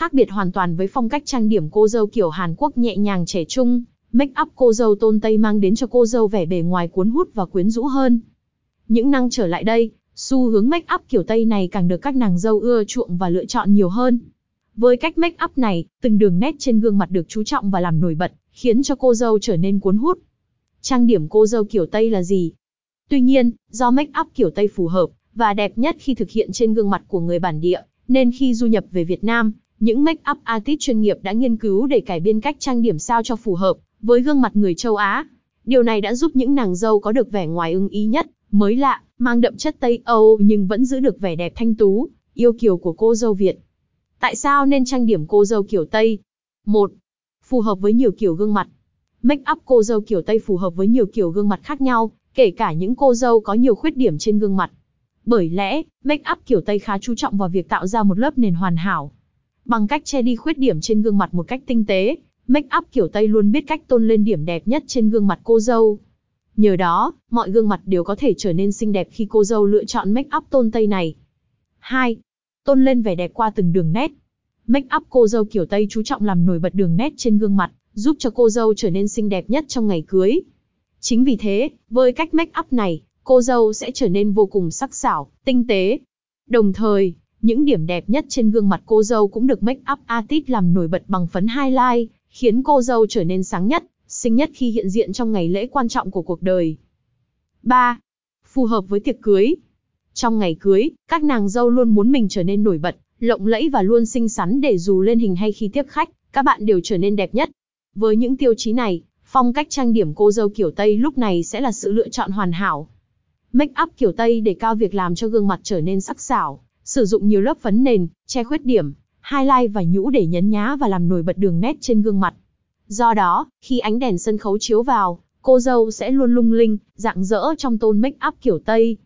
Khác biệt hoàn toàn với phong cách trang điểm cô dâu kiểu Hàn Quốc nhẹ nhàng trẻ trung, make up cô dâu tôn Tây mang đến cho cô dâu vẻ bề ngoài cuốn hút và quyến rũ hơn. Những năm trở lại đây, xu hướng make up kiểu Tây này càng được các nàng dâu ưa chuộng và lựa chọn nhiều hơn. Với cách make up này, từng đường nét trên gương mặt được chú trọng và làm nổi bật, khiến cho cô dâu trở nên cuốn hút. Trang điểm cô dâu kiểu Tây là gì? Tuy nhiên, do make up kiểu Tây phù hợp và đẹp nhất khi thực hiện trên gương mặt của người bản địa, nên khi du nhập về Việt Nam, những make up artist chuyên nghiệp đã nghiên cứu để cải biên cách trang điểm sao cho phù hợp với gương mặt người châu Á. Điều này đã giúp những nàng dâu có được vẻ ngoài ưng ý nhất, mới lạ, mang đậm chất Tây Âu nhưng vẫn giữ được vẻ đẹp thanh tú, yêu kiều của cô dâu Việt. Tại sao nên trang điểm cô dâu kiểu Tây? 1. Phù hợp với nhiều kiểu gương mặt. Make up cô dâu kiểu Tây phù hợp với nhiều kiểu gương mặt khác nhau, kể cả những cô dâu có nhiều khuyết điểm trên gương mặt. Bởi lẽ, make up kiểu Tây khá chú trọng vào việc tạo ra một lớp nền hoàn hảo. Bằng cách che đi khuyết điểm trên gương mặt một cách tinh tế, make up kiểu Tây luôn biết cách tôn lên điểm đẹp nhất trên gương mặt cô dâu. Nhờ đó, mọi gương mặt đều có thể trở nên xinh đẹp khi cô dâu lựa chọn make up tôn Tây này. 2. Tôn lên vẻ đẹp qua từng đường nét. Make up cô dâu kiểu Tây chú trọng làm nổi bật đường nét trên gương mặt, giúp cho cô dâu trở nên xinh đẹp nhất trong ngày cưới. Chính vì thế, với cách make up này, cô dâu sẽ trở nên vô cùng sắc sảo, tinh tế. Đồng thời, những điểm đẹp nhất trên gương mặt cô dâu cũng được make up artist làm nổi bật bằng phấn highlight, khiến cô dâu trở nên sáng nhất, xinh nhất khi hiện diện trong ngày lễ quan trọng của cuộc đời. 3. Phù hợp với tiệc cưới. Trong ngày cưới, các nàng dâu luôn muốn mình trở nên nổi bật, lộng lẫy và luôn xinh xắn để dù lên hình hay khi tiếp khách, các bạn đều trở nên đẹp nhất. Với những tiêu chí này, phong cách trang điểm cô dâu kiểu Tây lúc này sẽ là sự lựa chọn hoàn hảo. Make up kiểu Tây để cao việc làm cho gương mặt trở nên sắc sảo, sử dụng nhiều lớp phấn nền, che khuyết điểm, highlight và nhũ để nhấn nhá và làm nổi bật đường nét trên gương mặt. Do đó, khi ánh đèn sân khấu chiếu vào, cô dâu sẽ luôn lung linh, rạng rỡ trong tôn make up kiểu Tây.